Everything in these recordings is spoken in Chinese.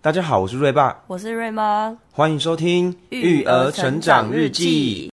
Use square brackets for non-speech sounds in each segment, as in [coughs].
大家好，我是瑞爸，我是瑞妈，欢迎收听《育儿成长日记》。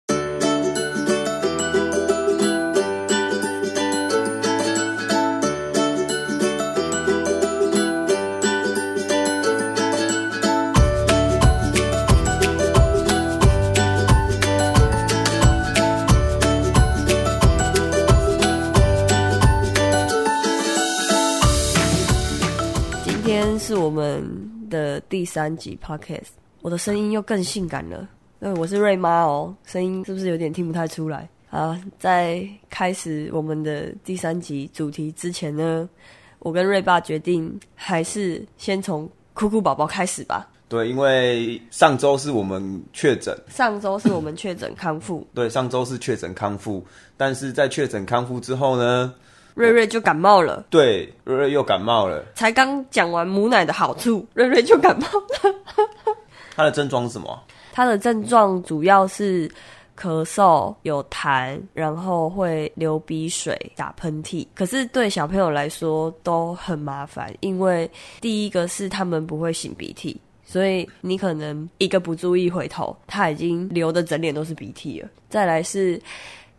第三集 podcast，我的声音又更性感了。对，我是瑞妈哦，声音是不是有点听不太出来？啊，在开始我们的第三集主题之前呢，我跟瑞爸决定还是先从酷酷宝宝开始吧。对，因为上周是我们确诊，上周是我们确诊康复。对，上周是确诊康复，但是在确诊康复之后呢，芮芮就感冒了。对，瑞瑞又感冒了。才刚讲完母奶的好处，瑞瑞就感冒了。[laughs] 他的症状是什么？他的症状主要是咳嗽、有痰，然后会流鼻水、打喷嚏。可是对小朋友来说都很麻烦，因为第一个是他们不会擤鼻涕，所以你可能一个不注意回头，他已经流的整脸都是鼻涕了。再来是。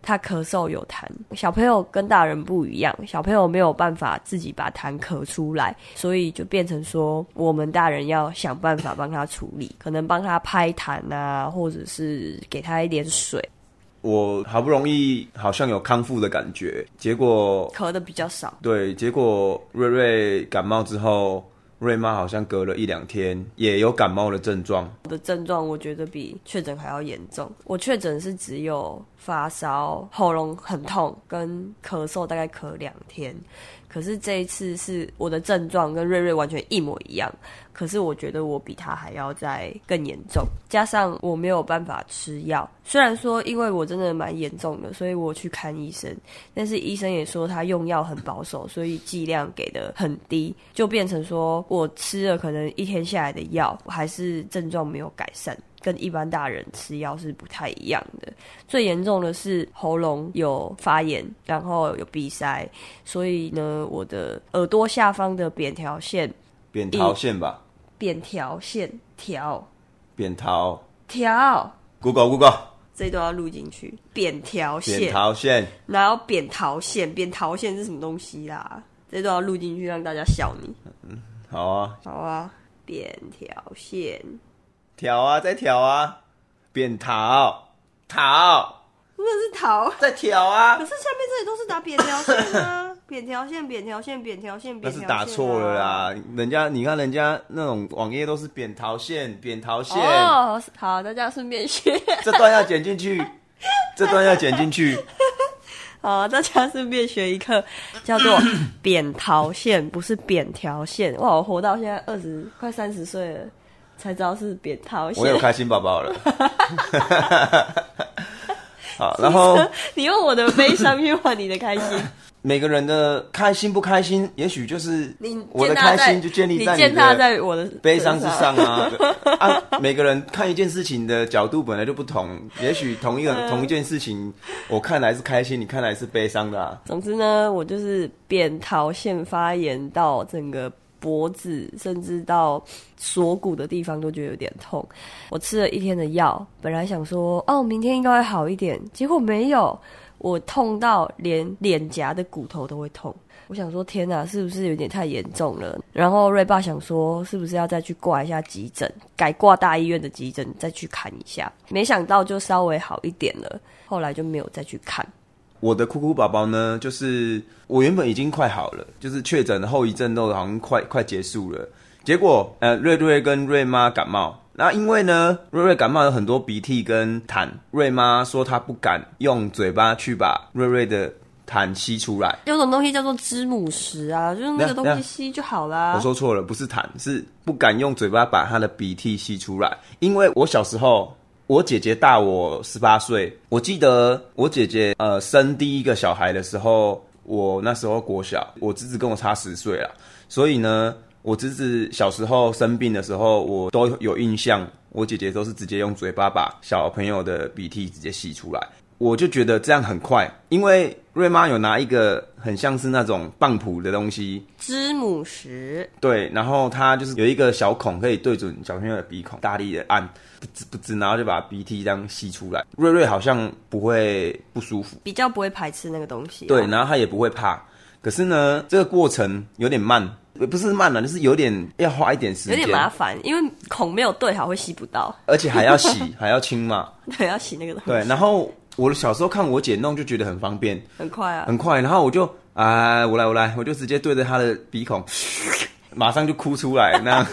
他咳嗽有痰，小朋友跟大人不一样，小朋友没有办法自己把痰咳出来，所以就变成说我们大人要想办法帮他处理，[laughs] 可能帮他拍痰啊，或者是给他一点水。我好不容易好像有康复的感觉，结果咳的比较少。对，结果瑞瑞感冒之后。瑞妈好像隔了一两天也有感冒的症状。我的症状我觉得比确诊还要严重。我确诊是只有发烧、喉咙很痛跟咳嗽，大概咳两天。可是这一次是我的症状跟瑞瑞完全一模一样，可是我觉得我比他还要再更严重，加上我没有办法吃药。虽然说因为我真的蛮严重的，所以我去看医生，但是医生也说他用药很保守，所以剂量给的很低，就变成说我吃了可能一天下来的药，还是症状没有改善。跟一般大人吃药是不太一样的。最严重的是喉咙有发炎，然后有鼻塞，所以呢，我的耳朵下方的扁桃腺，扁桃腺吧，扁桃腺条，扁桃条，Google Google，这都要录进去。扁桃腺，扁桃腺，然后扁桃腺，扁桃腺是什么东西啦？这都要录进去，让大家笑你。嗯，好啊，好啊，扁桃腺。调啊，再调啊，扁桃桃，不是桃，再调啊。可是下面这里都是打扁条线啊，[laughs] 扁条线，扁条线，扁条线，扁。那是打错了啦，人家你看人家那种网页都是扁桃线，扁桃线。哦，好，大家顺便学。这段要剪进去，[laughs] 这段要剪进去。[laughs] 好，大家顺便学一课，叫做扁桃线，不是扁条线。哇，我活到现在二十快三十岁了。才知道是扁桃腺，我有开心宝宝了。[laughs] 好，然后你用我的悲伤去换你的开心。[laughs] 每个人的开心不开心，也许就是我的开心就建立在我的悲伤之上啊。[laughs] 啊，每个人看一件事情的角度本来就不同，也许同一个同一件事情，我看来是开心，你看来是悲伤的啊。总之呢，我就是扁桃腺发炎到整个。脖子甚至到锁骨的地方都觉得有点痛。我吃了一天的药，本来想说哦，明天应该会好一点，结果没有，我痛到连脸颊的骨头都会痛。我想说天哪，是不是有点太严重了？然后瑞爸想说，是不是要再去挂一下急诊，改挂大医院的急诊再去看一下？没想到就稍微好一点了，后来就没有再去看。我的酷酷宝宝呢，就是我原本已经快好了，就是确诊的后遗症都好像快快结束了。结果，呃，瑞瑞跟瑞妈感冒，那因为呢，瑞瑞感冒有很多鼻涕跟痰，瑞妈说她不敢用嘴巴去把瑞瑞的痰吸出来。有种东西叫做知母石啊，就是那个东西吸就好啦。我说错了，不是痰，是不敢用嘴巴把她的鼻涕吸出来，因为我小时候。我姐姐大我十八岁，我记得我姐姐呃生第一个小孩的时候，我那时候国小，我侄子跟我差十岁了，所以呢，我侄子小时候生病的时候，我都有印象，我姐姐都是直接用嘴巴把小朋友的鼻涕直接吸出来。我就觉得这样很快，因为瑞妈有拿一个很像是那种棒谱的东西，知母石，对，然后它就是有一个小孔可以对准小朋友的鼻孔，大力的按，不吱不吱，然后就把鼻涕这样吸出来。瑞瑞好像不会不舒服，比较不会排斥那个东西，啊，对，然后他也不会怕。可是呢，这个过程有点慢。不是慢了，就是有点要花一点时间，有点麻烦，因为孔没有对好会吸不到，而且还要洗，还要清嘛。[laughs] 对，要洗那个东西。对，然后我小时候看我姐弄就觉得很方便，很快啊，很快。然后我就啊、呃，我来我来，我就直接对着她的鼻孔，[laughs] 马上就哭出来。那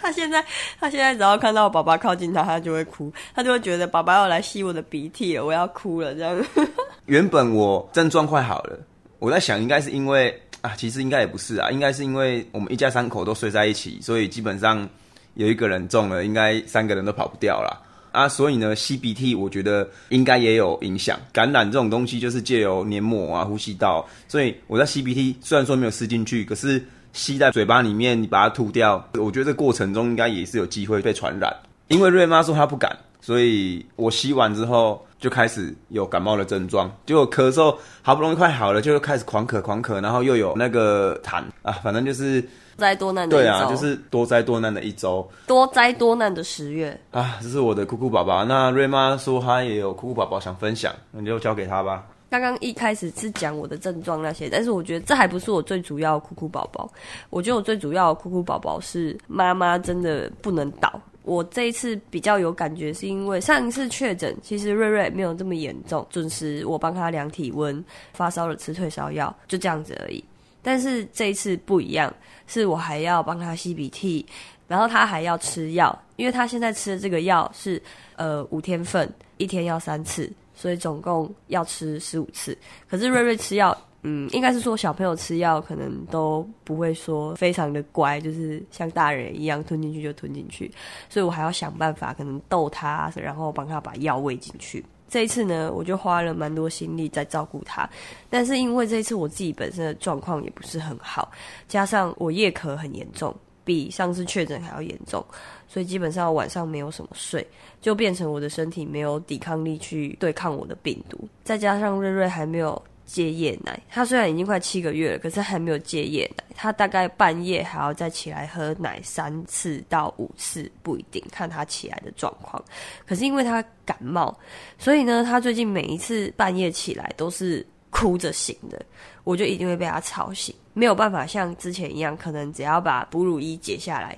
他 [laughs] 现在他现在只要看到我爸爸靠近他，他就会哭，他就会觉得爸爸要来吸我的鼻涕了，我要哭了这样。[laughs] 原本我症状快好了，我在想应该是因为。啊，其实应该也不是啊，应该是因为我们一家三口都睡在一起，所以基本上有一个人中了，应该三个人都跑不掉了啊。所以呢，吸鼻涕我觉得应该也有影响。感染这种东西就是借由黏膜啊、呼吸道，所以我在吸鼻涕，虽然说没有吸进去，可是吸在嘴巴里面，你把它吐掉，我觉得这过程中应该也是有机会被传染。因为瑞妈说她不敢，所以我吸完之后。就开始有感冒的症状，结果咳嗽好不容易快好了，就开始狂咳狂咳，然后又有那个痰啊，反正就是多灾多难的一周。对啊，就是多灾多难的一周，多灾多难的十月啊！这是我的酷酷宝宝。那瑞妈说她也有酷酷宝宝想分享，那就交给她吧。刚刚一开始是讲我的症状那些，但是我觉得这还不是我最主要的酷酷宝宝。我觉得我最主要的酷酷宝宝是妈妈真的不能倒。我这一次比较有感觉，是因为上一次确诊，其实瑞瑞没有这么严重，准时我帮他量体温，发烧了吃退烧药，就这样子而已。但是这一次不一样，是我还要帮他吸鼻涕，然后他还要吃药，因为他现在吃的这个药是呃五天份，一天要三次，所以总共要吃十五次。可是瑞瑞吃药。嗯，应该是说小朋友吃药可能都不会说非常的乖，就是像大人一样吞进去就吞进去，所以我还要想办法可能逗他，然后帮他把药喂进去。这一次呢，我就花了蛮多心力在照顾他，但是因为这一次我自己本身的状况也不是很好，加上我夜咳很严重，比上次确诊还要严重，所以基本上晚上没有什么睡，就变成我的身体没有抵抗力去对抗我的病毒，再加上瑞瑞还没有。戒夜奶，他虽然已经快七个月了，可是还没有戒夜奶。他大概半夜还要再起来喝奶三次到五次，不一定看他起来的状况。可是因为他感冒，所以呢，他最近每一次半夜起来都是哭着醒的，我就一定会被他吵醒，没有办法像之前一样，可能只要把哺乳衣解下来，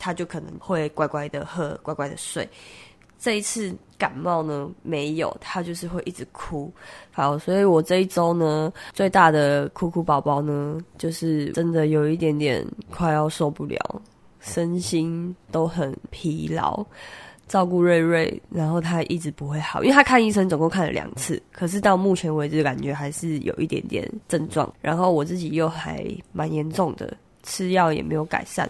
他就可能会乖乖的喝，乖乖的睡。这一次感冒呢，没有，他就是会一直哭。好，所以我这一周呢，最大的哭哭宝宝呢，就是真的有一点点快要受不了，身心都很疲劳，照顾瑞瑞，然后他一直不会好，因为他看医生总共看了两次，可是到目前为止感觉还是有一点点症状，然后我自己又还蛮严重的，吃药也没有改善。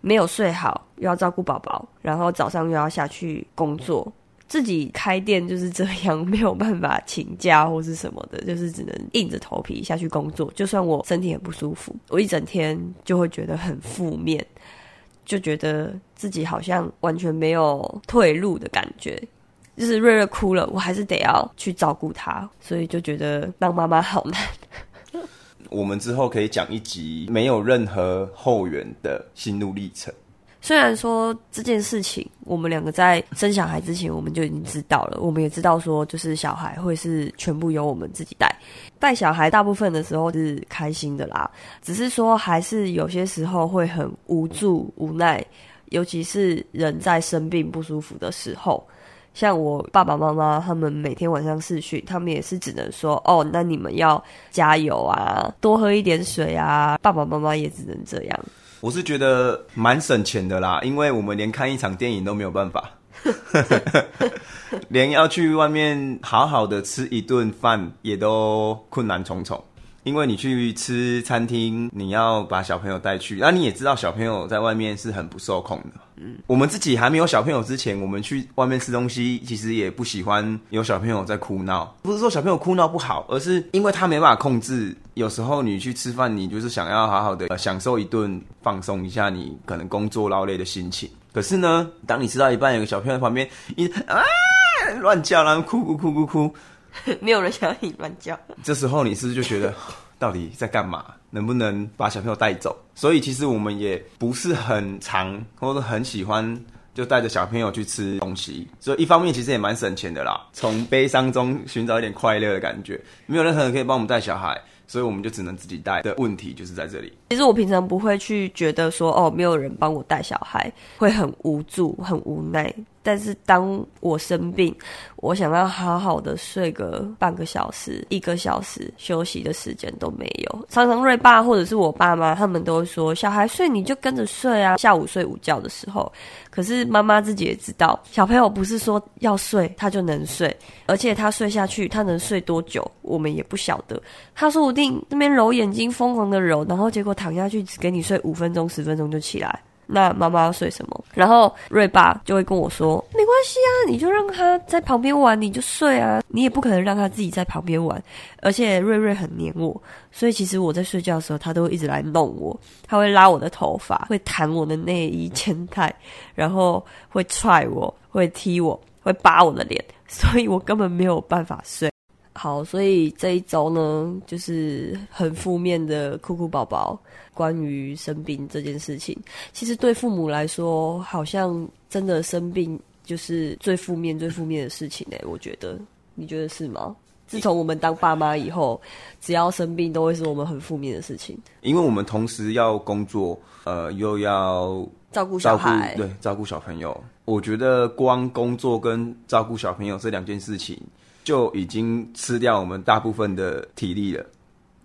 没有睡好，又要照顾宝宝，然后早上又要下去工作，自己开店就是这样，没有办法请假或是什么的，就是只能硬着头皮下去工作。就算我身体很不舒服，我一整天就会觉得很负面，就觉得自己好像完全没有退路的感觉。就是瑞瑞哭了，我还是得要去照顾他，所以就觉得当妈妈好难。我们之后可以讲一集没有任何后援的心路历程。虽然说这件事情，我们两个在生小孩之前我们就已经知道了，我们也知道说，就是小孩会是全部由我们自己带。带小孩大部分的时候是开心的啦，只是说还是有些时候会很无助无奈，尤其是人在生病不舒服的时候。像我爸爸妈妈他们每天晚上试训，他们也是只能说哦，那你们要加油啊，多喝一点水啊。爸爸妈妈也只能这样。我是觉得蛮省钱的啦，因为我们连看一场电影都没有办法，[laughs] 连要去外面好好的吃一顿饭也都困难重重。因为你去吃餐厅，你要把小朋友带去，那你也知道小朋友在外面是很不受控的。嗯，我们自己还没有小朋友之前，我们去外面吃东西，其实也不喜欢有小朋友在哭闹。不是说小朋友哭闹不好，而是因为他没办法控制。有时候你去吃饭，你就是想要好好的享受一顿，放松一下你可能工作劳累的心情。可是呢，当你吃到一半，有个小朋友在旁边一啊乱叫，然后哭哭哭哭哭。[laughs] 没有人想要你乱叫。这时候你是不是就觉得 [laughs] 到底在干嘛？能不能把小朋友带走？所以其实我们也不是很常或者很喜欢就带着小朋友去吃东西。所以一方面其实也蛮省钱的啦，从悲伤中寻找一点快乐的感觉。没有任何人可以帮我们带小孩。所以我们就只能自己带的问题就是在这里。其实我平常不会去觉得说，哦，没有人帮我带小孩，会很无助、很无奈。但是当我生病，我想要好好的睡个半个小时、一个小时休息的时间都没有。常常瑞爸或者是我爸妈，他们都会说，小孩睡你就跟着睡啊。下午睡午觉的时候，可是妈妈自己也知道，小朋友不是说要睡他就能睡，而且他睡下去，他能睡多久，我们也不晓得。他说不定那边揉眼睛，疯狂的揉，然后结果躺下去只给你睡五分钟、十分钟就起来。那妈妈要睡什么？然后瑞爸就会跟我说：“没关系啊，你就让他在旁边玩，你就睡啊。你也不可能让他自己在旁边玩。而且瑞瑞很黏我，所以其实我在睡觉的时候，他都会一直来弄我。他会拉我的头发，会弹我的内衣肩带，然后会踹我，会踢我，会扒我的脸，所以我根本没有办法睡。”好，所以这一周呢，就是很负面的酷酷宝宝关于生病这件事情。其实对父母来说，好像真的生病就是最负面、最负面的事情哎，我觉得，你觉得是吗？自从我们当爸妈以后，只要生病都会是我们很负面的事情。因为我们同时要工作，呃，又要照顾小孩，对，照顾小朋友。我觉得光工作跟照顾小朋友这两件事情。就已经吃掉我们大部分的体力了。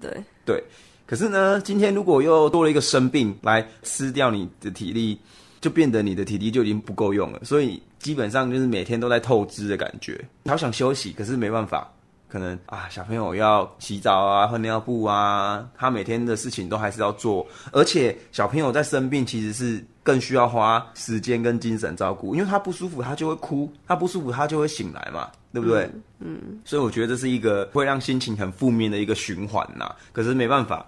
对对，可是呢，今天如果又多了一个生病来吃掉你的体力，就变得你的体力就已经不够用了。所以基本上就是每天都在透支的感觉。好想休息，可是没办法，可能啊，小朋友要洗澡啊、换尿布啊，他每天的事情都还是要做。而且小朋友在生病，其实是更需要花时间跟精神照顾，因为他不舒服，他就会哭；他不舒服，他就会醒来嘛。对不对？嗯，嗯，所以我觉得这是一个会让心情很负面的一个循环呐。可是没办法，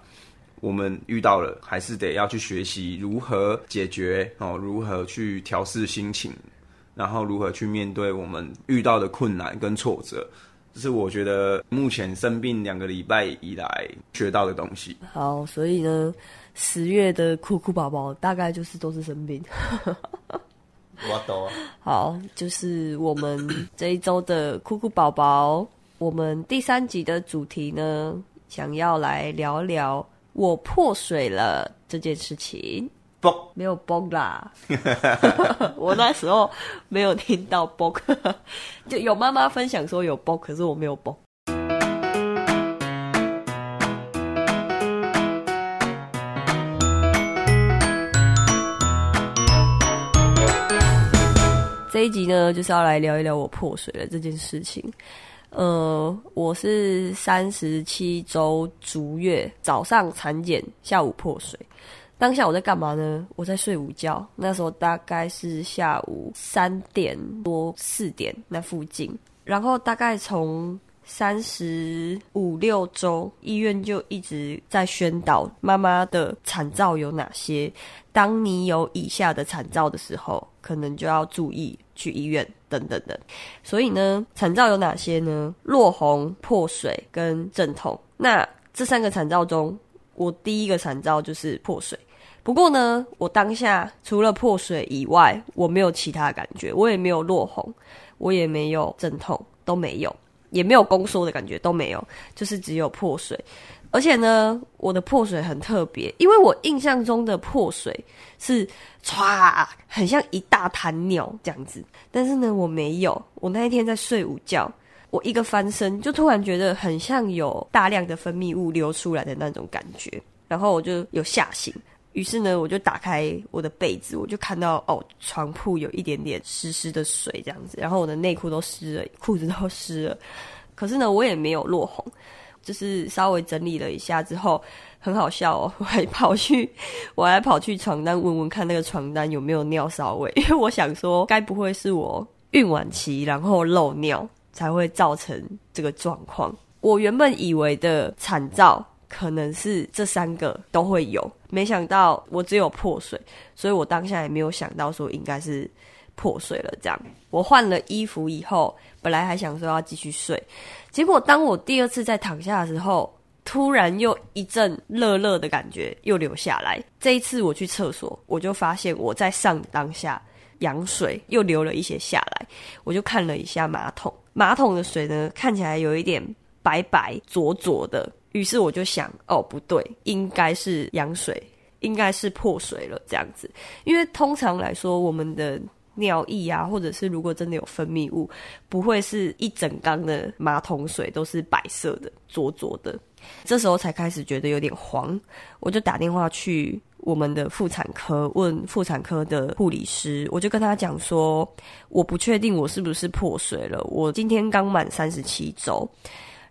我们遇到了，还是得要去学习如何解决哦，如何去调试心情，然后如何去面对我们遇到的困难跟挫折。这是我觉得目前生病两个礼拜以来学到的东西。好，所以呢，十月的酷酷宝宝大概就是都是生病。我懂。好，就是我们 [coughs] 这一周的酷酷宝宝，我们第三集的主题呢，想要来聊聊我破水了这件事情。崩，没有崩啦。[laughs] 我那时候没有听到崩，[laughs] 就有妈妈分享说有崩，可是我没有崩。这一集呢，就是要来聊一聊我破水了这件事情。呃，我是三十七周足月，早上产检，下午破水。当下我在干嘛呢？我在睡午觉。那时候大概是下午三点多四点那附近。然后大概从三十五六周，医院就一直在宣导妈妈的产兆有哪些。当你有以下的产兆的时候，可能就要注意。去医院等等的，所以呢，产兆有哪些呢？落红、破水跟阵痛。那这三个产兆中，我第一个产兆就是破水。不过呢，我当下除了破水以外，我没有其他感觉，我也没有落红，我也没有阵痛，都没有，也没有宫缩的感觉，都没有，就是只有破水。而且呢，我的破水很特别，因为我印象中的破水是唰，很像一大滩尿这样子。但是呢，我没有。我那一天在睡午觉，我一个翻身，就突然觉得很像有大量的分泌物流出来的那种感觉，然后我就有吓醒。于是呢，我就打开我的被子，我就看到哦，床铺有一点点湿湿的水这样子，然后我的内裤都湿了，裤子都湿了。可是呢，我也没有落红。就是稍微整理了一下之后，很好笑哦，我还跑去，我还跑去床单闻闻看那个床单有没有尿骚味，因为我想说，该不会是我孕晚期然后漏尿才会造成这个状况？我原本以为的产兆可能是这三个都会有，没想到我只有破水，所以我当下也没有想到说应该是破水了。这样，我换了衣服以后，本来还想说要继续睡，结果当我第二次再躺下的时候，突然又一阵热热的感觉又流下来。这一次我去厕所，我就发现我在上当下羊水又流了一些下来，我就看了一下马桶，马桶的水呢看起来有一点白白浊浊的，于是我就想，哦，不对，应该是羊水，应该是破水了这样子，因为通常来说我们的。尿液啊，或者是如果真的有分泌物，不会是一整缸的马桶水都是白色的、浊浊的。这时候才开始觉得有点慌，我就打电话去我们的妇产科，问妇产科的护理师，我就跟他讲说，我不确定我是不是破水了，我今天刚满三十七周。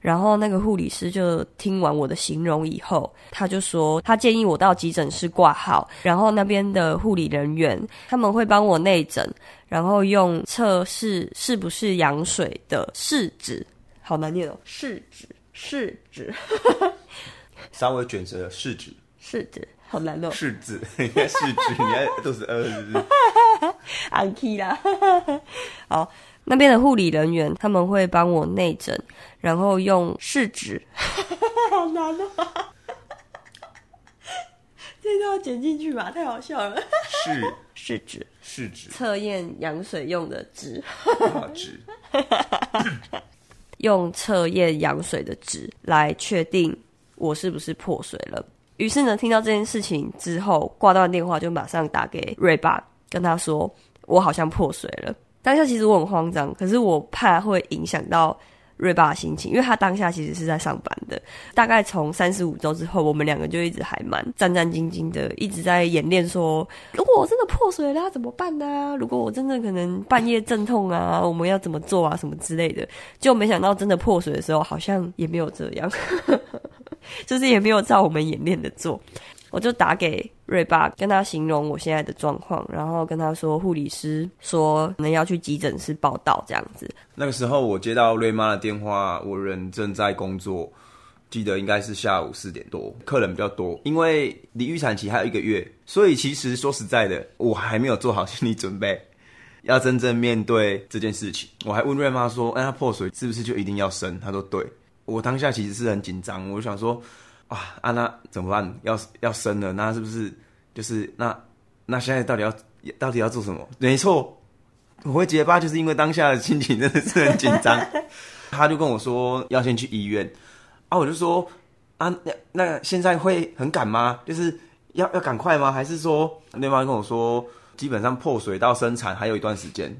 然后那个护理师就听完我的形容以后，他就说他建议我到急诊室挂号，然后那边的护理人员他们会帮我内诊，然后用测试是不是羊水的试纸，好难念哦，试纸试纸，稍微卷舌的试纸，试纸好难哦，试纸应该试纸，应该都是呃，是不是？[laughs] 安 key 啦，[laughs] 好。那边的护理人员他们会帮我内诊，然后用试纸，[laughs] 好难哦，[laughs] 这都要剪进去吧？太好笑了。试 [laughs] 试纸，试纸，测验羊水用的纸，纸，用测验羊水的纸来确定我是不是破水了。于是呢，听到这件事情之后，挂断电话就马上打给瑞爸，跟他说我好像破水了。当下其实我很慌张，可是我怕会影响到瑞爸心情，因为他当下其实是在上班的。大概从三十五周之后，我们两个就一直还蛮战战兢兢的，一直在演练说，如果我真的破水了，怎么办呢、如果我真的可能半夜阵痛啊，我们要怎么做啊？什么之类的。就没想到真的破水的时候，好像也没有这样，[laughs] 就是也没有照我们演练的做。我就打给瑞爸，跟他形容我现在的状况，然后跟他说护理师说可能要去急诊室报到这样子。那个时候我接到瑞妈的电话，我人正在工作，记得应该是下午四点多，客人比较多，因为离预产期还有一个月，所以其实说实在的，我还没有做好心理准备，[laughs] 要真正面对这件事情。我还问瑞妈说：“哎，她破水是不是就一定要生？”她说：“对。”我当下其实是很紧张，我想说。啊，那怎么办？要要生了，那是不是就是那那现在到底要到底要做什么？没错，我会结巴，就是因为当下的心情真的是很紧张。他就跟我说要先去医院，啊，我就说啊，那那现在会很赶吗？就是要要赶快吗？还是说那方跟我说，基本上破水到生产还有一段时间？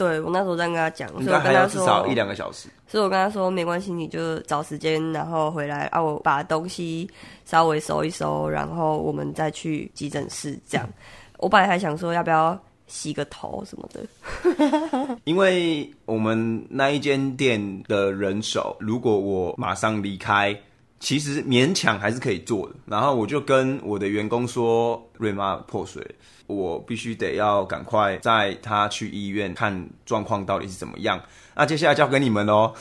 对，我那时候在跟他讲，应该还要至少一两个小时。所以我跟他说没关系，你就找时间，然后回来啊，我把东西稍微收一收，然后我们再去急诊室。这样，我本来还想说要不要洗个头什么的。[laughs] 因为我们那一间店的人手，如果我马上离开，其实勉强还是可以做的。然后我就跟我的员工说，瑞妈破水。我必须得要赶快带他去医院看状况到底是怎么样。那接下来交给你们喽，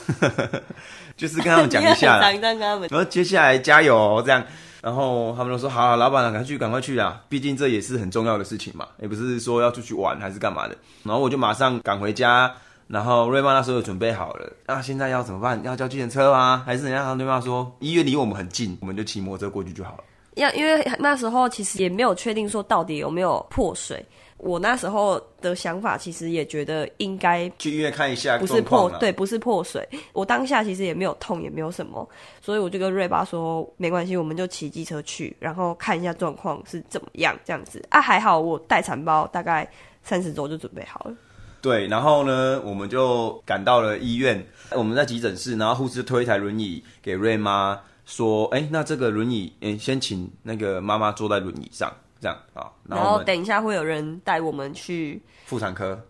[laughs] 就是跟他们讲一下，然后接下来加油哦，这样。然后他们都说好，老板，赶快去，赶快去啊！毕竟这也是很重要的事情嘛，也不是说要出去玩还是干嘛的。然后我就马上赶回家，然后瑞妈那时候准备好了。那现在要怎么办？要叫计程车吗？还是人家瑞妈说医院离我们很近，我们就骑摩托车过去就好了。要因为那时候其实也没有确定说到底有没有破水，我那时候的想法其实也觉得应该去医院看一下，不是破对，不是破水。我当下其实也没有痛，也没有什么，所以我就跟瑞爸说没关系，我们就骑机车去，然后看一下状况是怎么样这样子啊。还好我待产包大概三十周就准备好了。对，然后呢，我们就赶到了医院，我们在急诊室，然后护士推一台轮椅给瑞妈。说，哎，那这个轮椅，哎，先请那个妈妈坐在轮椅上，这样啊。然后，等一下会有人带我们去妇产科，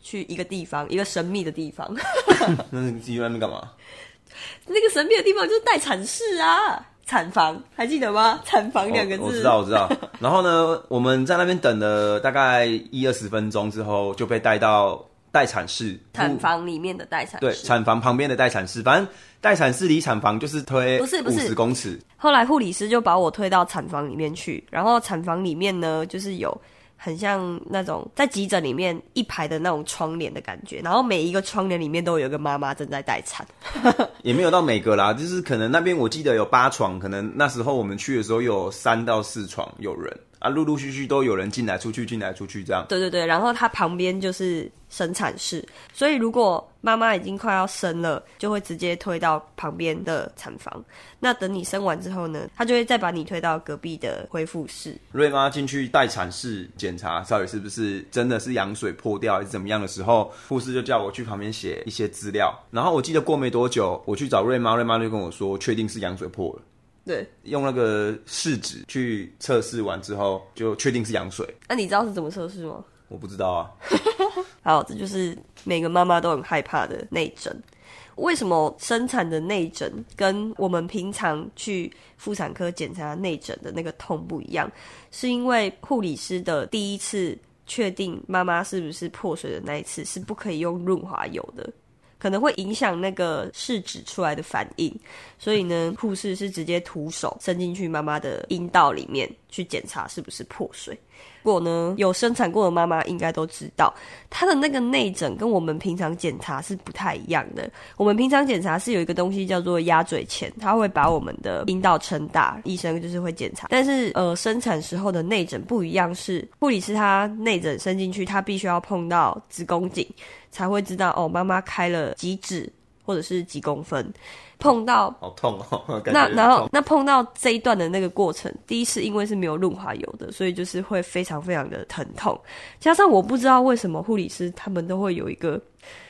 去一个地方，一个神秘的地方。[laughs] 那你自己在那边干嘛？那个神秘的地方就是待产室啊，产房，还记得吗？产房两个字。哦，我知道，我知道。[laughs] 然后呢，我们在那边等了大概一二十分钟之后，就被带到待产室，产房里面的待产室。对，产房旁边的待产室，反正。待产室离产房就是推不是不是五十公尺。后来护理师就把我推到产房里面去，然后产房里面呢，就是有很像那种在急诊里面一排的那种窗帘的感觉，然后每一个窗帘里面都有一个妈妈正在待产，[laughs] 也没有到每个啦，就是可能那边我记得有八床，可能那时候我们去的时候有三到四床有人。啊，陆陆续续都有人进来出去，进来出去这样。对对对，然后它旁边就是生产室，所以如果妈妈已经快要生了，就会直接推到旁边的产房。那等你生完之后呢，他就会再把你推到隔壁的恢复室。瑞妈进去待产室检查到底是不是真的是羊水破掉还是怎么样的时候，护士就叫我去旁边写一些资料。然后我记得过没多久，我去找瑞妈，瑞妈就跟我说，确定是羊水破了。对，用那个试纸去测试完之后，就确定是羊水。那、啊、你知道是怎么测试吗？我不知道啊。[laughs] 好，这就是每个妈妈都很害怕的内诊。为什么生产的内诊跟我们平常去妇产科检查内诊的那个痛不一样？是因为护理师的第一次确定妈妈是不是破水的那一次是不可以用润滑油的。可能会影响那个试纸出来的反应，所以呢，[laughs] 护士是直接徒手伸进去妈妈的阴道里面去检查是不是破水。如果呢，有生产过的妈妈应该都知道，她的那个内诊跟我们平常检查是不太一样的。我们平常检查是有一个东西叫做鸭嘴钳，它会把我们的阴道撑大，医生就是会检查。但是呃，生产时候的内诊不一样，是护理师他内诊伸进去，他必须要碰到子宫颈。才会知道哦，妈妈开了几指或者是几公分，碰到好痛哦。[laughs] 那然后那碰到这一段的那个过程，第一次因为是没有润滑油的，所以就是会非常非常的疼痛。加上我不知道为什么护理师他们都会有一个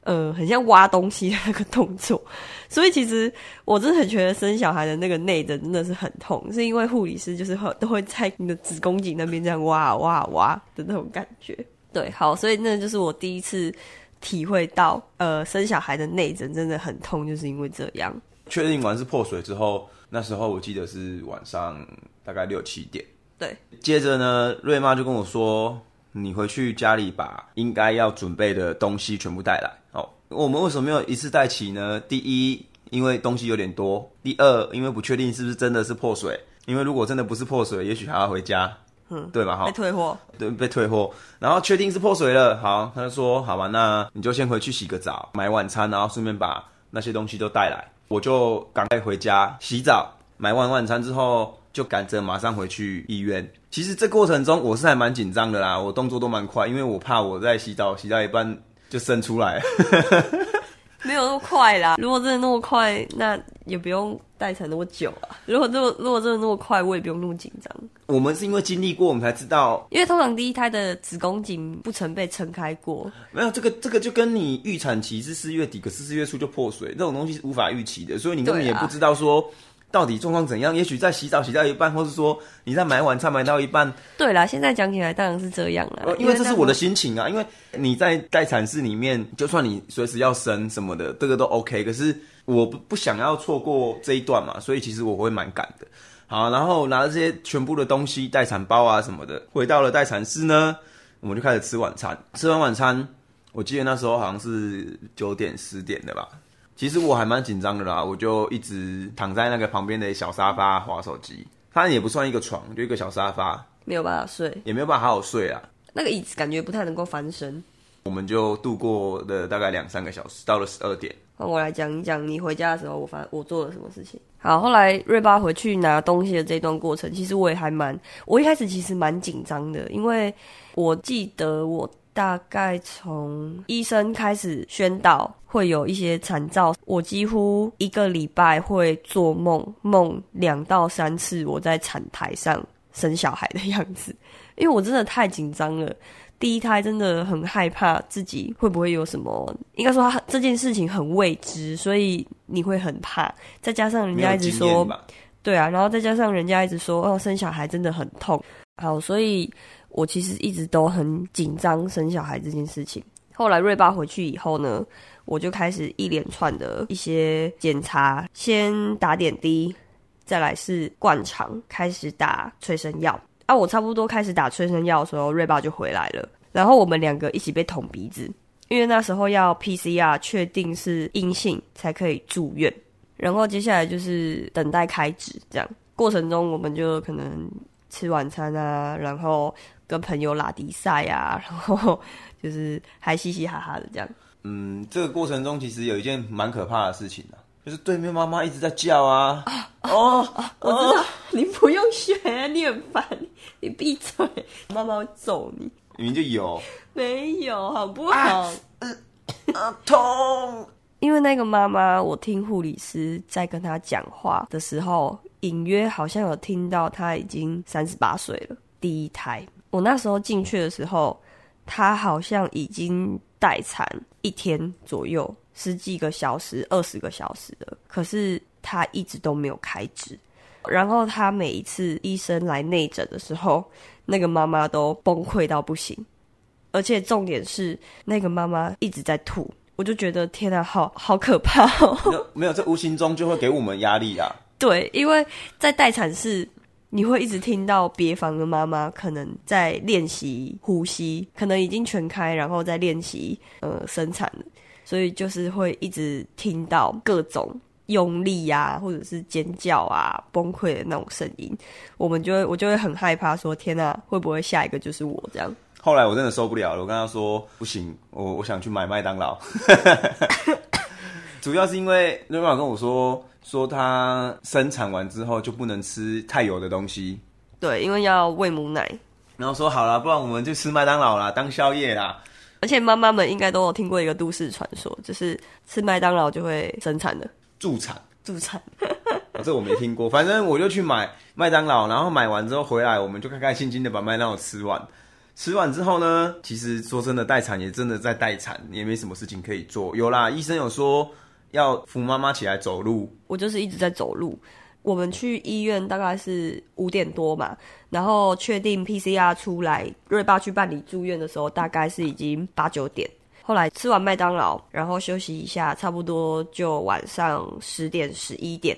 呃很像挖东西的那个动作，所以其实我真的很觉得生小孩的那个内诊真的是很痛，是因为护理师就是会都会在你的子宫颈那边这样挖挖挖的那种感觉。对，好，所以那就是我第一次。体会到，呃，生小孩的内诊真的很痛，就是因为这样。确定完是破水之后，那时候我记得是晚上大概六七点。对。接着呢，瑞妈就跟我说：“你回去家里把应该要准备的东西全部带来。”哦，我们为什么没有一次带齐呢？第一，因为东西有点多；第二，因为不确定是不是真的是破水。因为如果真的不是破水，也许还要回家。嗯，对吧，哈，被退货，对，被退货，然后确定是破水了，好，他就说，好吧，那你就先回去洗个澡，买晚餐，然后顺便把那些东西都带来，我就赶快回家洗澡，买完晚餐之后就赶着马上回去医院。其实这过程中我是还蛮紧张的啦，我动作都蛮快，因为我怕我在洗澡洗到一半就生出来。[laughs] 没有那么快啦，如果真的那么快，那也不用待产那么久啊。如果这么，如果真的那么快，我也不用那么紧张。我们是因为经历过，我们才知道。因为通常第一胎的子宫颈不曾被撑开过。没有这个，这个就跟你预产期是四月底，可是四月初就破水，这种东西是无法预期的，所以你根本也不知道说。到底状况怎样？也许在洗澡洗到一半，或是说你在买晚餐买到一半。对啦，现在讲起来当然是这样了。因为这是我的心情啊，因为你在待产室里面，就算你随时要生什么的，这个都 OK。可是我不不想要错过这一段嘛，所以其实我会蛮赶的。好，然后拿着这些全部的东西，待产包啊什么的，回到了待产室呢，我们就开始吃晚餐。吃完晚餐，我记得那时候好像是九点十点的吧。其实我还蛮紧张的啦，我就一直躺在那个旁边的小沙发划手机。它也不算一个床，就一个小沙发，没有办法睡，也没有办法好好睡啊。那个椅子感觉不太能够翻身。我们就度过了大概两三个小时，到了十二点。那我来讲一讲你回家的时候，我发我做了什么事情。好，后来瑞巴回去拿东西的这段过程，其实我也还蛮，我一开始其实蛮紧张的，因为我记得我。大概从医生开始宣导会有一些惨兆，我几乎一个礼拜会做梦，梦两到三次我在产台上生小孩的样子，因为我真的太紧张了。第一胎真的很害怕自己会不会有什么，应该说他这件事情很未知，所以你会很怕。再加上人家一直说，对啊，然后再加上人家一直说，哦，生小孩真的很痛，好，所以。我其实一直都很紧张生小孩这件事情。后来瑞爸回去以后呢，我就开始一连串的一些检查，先打点滴，再来是灌肠，开始打催生药。啊，我差不多开始打催生药的时候，瑞爸就回来了，然后我们两个一起被捅鼻子，因为那时候要 PCR 确定是阴性才可以住院，然后接下来就是等待开指，这样过程中我们就可能。吃晚餐啊，然后跟朋友拉迪赛啊，[laughs] 然后就是还嘻嘻哈哈的这样。嗯，这个过程中其实有一件蛮可怕的事情啊，就是对面妈妈一直在叫啊。啊哦，啊、我知道，哦、[laughs] 你不用学，你很烦，你闭嘴，妈妈会揍你。明明就有，[laughs] 没有，好不好？啊痛。因为那个妈妈，我听护理师在跟她讲话的时候，隐约好像有听到她已经三十八岁了，第一胎。我那时候进去的时候，她好像已经待产一天左右，十几个小时、二十个小时了。可是她一直都没有开指。然后她每一次医生来内诊的时候，那个妈妈都崩溃到不行，而且重点是那个妈妈一直在吐。我就觉得天啊，好好可怕哦！没有，没有，这无形中就会给我们压力啊。[laughs] 对，因为在待产室，你会一直听到别房的妈妈可能在练习呼吸，可能已经全开，然后在练习呃生产，所以就是会一直听到各种用力呀、啊，或者是尖叫啊、崩溃的那种声音，我们就会我就会很害怕说，说天啊，会不会下一个就是我这样？后来我真的受不了了，我跟他说不行，我我想去买麦当劳。[coughs] [laughs] 主要是因为瑞妈跟我说，说他生产完之后就不能吃太油的东西。对，因为要喂母奶。然后说好了，不然我们就吃麦当劳啦，当宵夜啦。而且妈妈们应该都有听过一个都市传说，就是吃麦当劳就会生产的，助产，助产。[laughs] 这我没听过，反正我就去买麦当劳，然后买完之后回来，我们就开开心心的把麦当劳吃完。吃完之后呢，其实说真的，待产也真的在待产，也没什么事情可以做。有啦，医生有说要扶妈妈起来走路，我就是一直在走路。我们去医院大概是五点多嘛，然后确定 PCR 出来，瑞爸去办理住院的时候，大概是已经八九点。后来吃完麦当劳，然后休息一下，差不多就晚上十点十一点，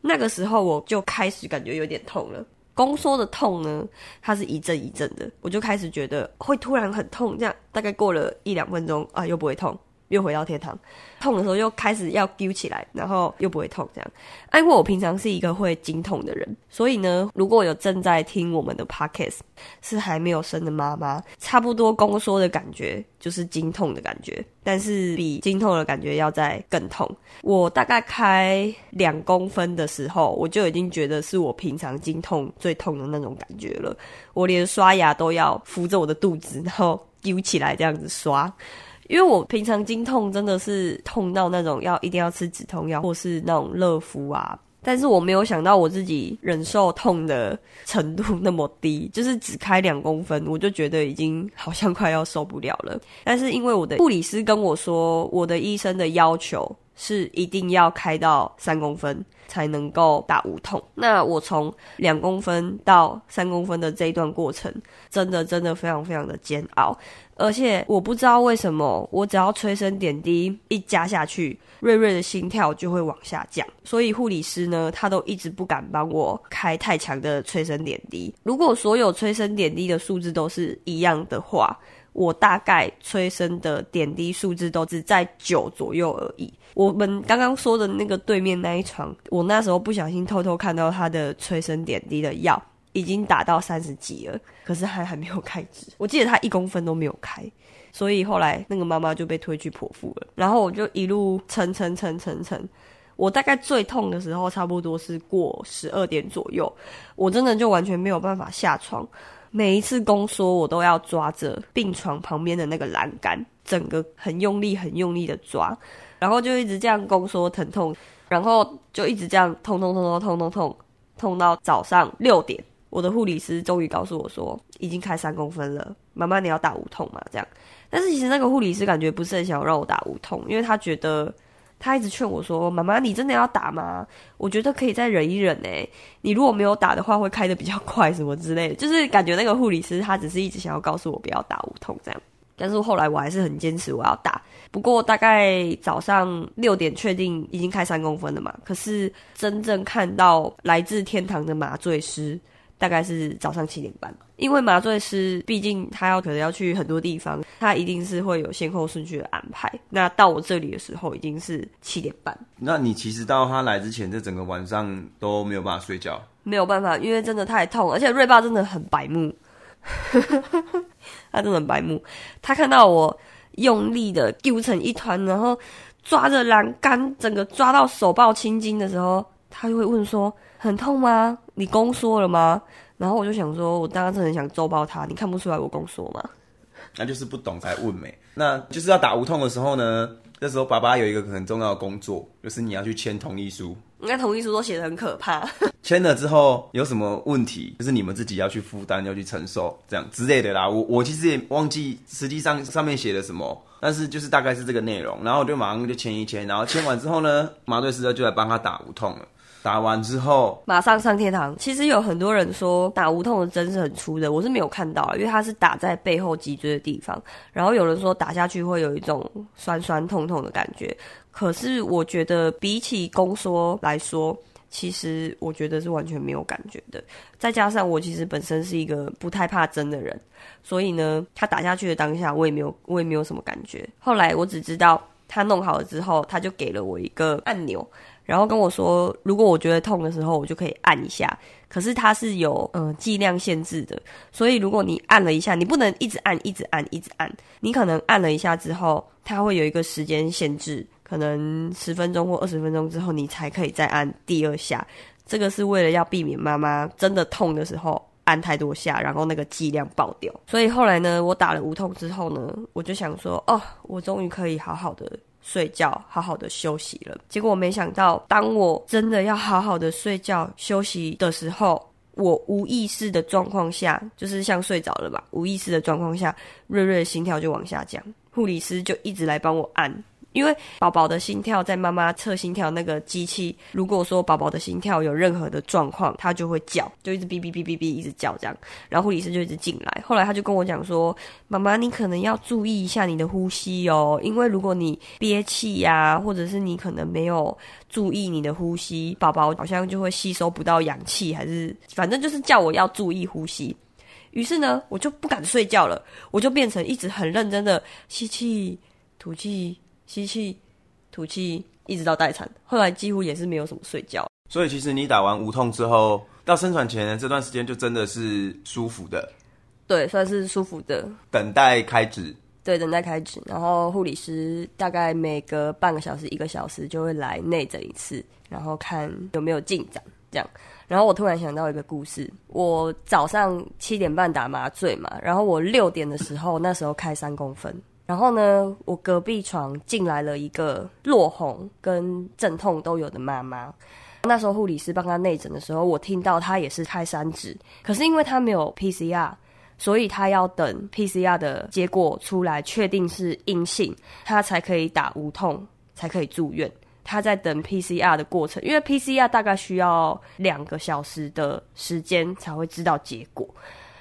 那个时候我就开始感觉有点痛了。宫缩的痛呢，它是一阵一阵的，我就开始觉得会突然很痛，这样大概过了一两分钟啊，又不会痛。又回到天堂，痛的时候又开始要揪起来，然后又不会痛，这样。啊，因为我平常是一个会经痛的人，所以呢，如果有正在听我们的 podcast 是还没有生的妈妈，差不多宫缩的感觉就是经痛的感觉，但是比经痛的感觉要再更痛。我大概开两公分的时候，我就已经觉得是我平常经痛最痛的那种感觉了。我连刷牙都要扶着我的肚子，然后揪起来这样子刷。因为我平常经痛真的是痛到那种要一定要吃止痛药或是那种热敷啊，但是我没有想到我自己忍受痛的程度那么低，就是只开两公分，我就觉得已经好像快要受不了了。但是因为我的护理师跟我说，我的医生的要求是一定要开到三公分才能够打无痛。那我从两公分到三公分的这一段过程，真的真的非常非常的煎熬。而且我不知道为什么，我只要催生点滴一加下去，瑞瑞的心跳就会往下降。所以护理师呢，他都一直不敢帮我开太强的催生点滴。如果所有催生点滴的数字都是一样的话，我大概催生的点滴数字都只在九左右而已。我们刚刚说的那个对面那一床，我那时候不小心偷偷看到他的催生点滴的药。已经打到三十几了，可是还还没有开指。[laughs] 我记得他一公分都没有开，所以后来那个妈妈就被推去剖腹了。然后我就一路撑撑撑撑撑，我大概最痛的时候差不多是过十二点左右，我真的就完全没有办法下床。每一次宫缩，我都要抓着病床旁边的那个栏杆，整个很用力、很用力的抓，然后就一直这样宫缩疼痛，然后就一直这样痛痛痛痛痛痛痛，痛到早上六点。我的护理师终于告诉我说，已经开三公分了，妈妈你要打无痛嘛？这样，但是其实那个护理师感觉不是很想让我打无痛，因为他觉得他一直劝我说，妈妈你真的要打吗？我觉得可以再忍一忍诶，你如果没有打的话，会开得比较快什么之类的，就是感觉那个护理师他只是一直想要告诉我不要打无痛这样，但是后来我还是很坚持我要打。不过大概早上六点确定已经开三公分了嘛，可是真正看到来自天堂的麻醉师。大概是早上七点半，因为麻醉师毕竟他要可能要去很多地方，他一定是会有先后顺序的安排。那到我这里的时候已经是七点半。那你其实到他来之前，这整个晚上都没有办法睡觉？没有办法，因为真的太痛，而且瑞爸真的很白目，他真的很白目。他看到我用力的揪成一团，然后抓着栏杆，整个抓到手爆青筋的时候，他就会问说：“很痛吗？你宫缩了吗？”然后我就想说，我当时真的很想揍爆他。你看不出来我宫缩吗？那就是不懂才问没。那就是要打无痛的时候呢，这时候爸爸有一个很重要的工作，就是你要去签同意书。应该同意书都写的很可怕。[laughs] 签了之后有什么问题，就是你们自己要去负担，要去承受这样之类的啦。我我其实也忘记实际上上面写的什么。但是就是大概是这个内容，然后我就马上就签一签，然后签完之后呢，麻醉师就来帮他打无痛了。打完之后马上上天堂。其实有很多人说打无痛的针是很粗的，我是没有看到，因为它是打在背后脊椎的地方。然后有人说打下去会有一种酸酸痛痛的感觉，可是我觉得比起宫缩来说。其实我觉得是完全没有感觉的，再加上我其实本身是一个不太怕针的人，所以呢，他打下去的当下，我也没有，我也没有什么感觉。后来我只知道他弄好了之后，他就给了我一个按钮，然后跟我说，如果我觉得痛的时候，我就可以按一下。可是它是有嗯剂量限制的，所以如果你按了一下，你不能一直按，一直按，一直按，你可能按了一下之后，它会有一个时间限制。可能十分钟或二十分钟之后，你才可以再按第二下。这个是为了要避免妈妈真的痛的时候按太多下，然后那个剂量爆掉。所以后来呢，我打了无痛之后呢，我就想说，哦，我终于可以好好的睡觉，好好的休息了。结果我没想到，当我真的要好好的睡觉休息的时候，我无意识的状况下，就是像睡着了吧，无意识的状况下，瑞瑞的心跳就往下降，护理师就一直来帮我按。因为宝宝的心跳在妈妈测心跳那个机器，如果说宝宝的心跳有任何的状况，它就会叫，就一直哔哔哔哔哔一直叫这样。然后护理师就一直进来，后来他就跟我讲说：“妈妈，你可能要注意一下你的呼吸哦，因为如果你憋气呀，或者是你可能没有注意你的呼吸，宝宝好像就会吸收不到氧气，还是反正就是叫我要注意呼吸。”于是呢，我就不敢睡觉了，我就变成一直很认真的吸气、吐气。吸气、吐气，一直到待产。后来几乎也是没有什么睡觉。所以其实你打完无痛之后，到生产前的这段时间就真的是舒服的。对，算是舒服的。等待开指。对，等待开指。然后护理师大概每隔半个小时、一个小时就会来内诊一次，然后看有没有进展。这样。然后我突然想到一个故事：我早上七点半打麻醉嘛，然后我六点的时候，那时候开三公分。然后呢，我隔壁床进来了一个落红跟阵痛都有的妈妈。那时候护理师帮她内诊的时候，我听到她也是开三指，可是因为她没有 PCR，所以她要等 PCR 的结果出来，确定是阴性，她才可以打无痛，才可以住院。她在等 PCR 的过程，因为 PCR 大概需要两个小时的时间才会知道结果。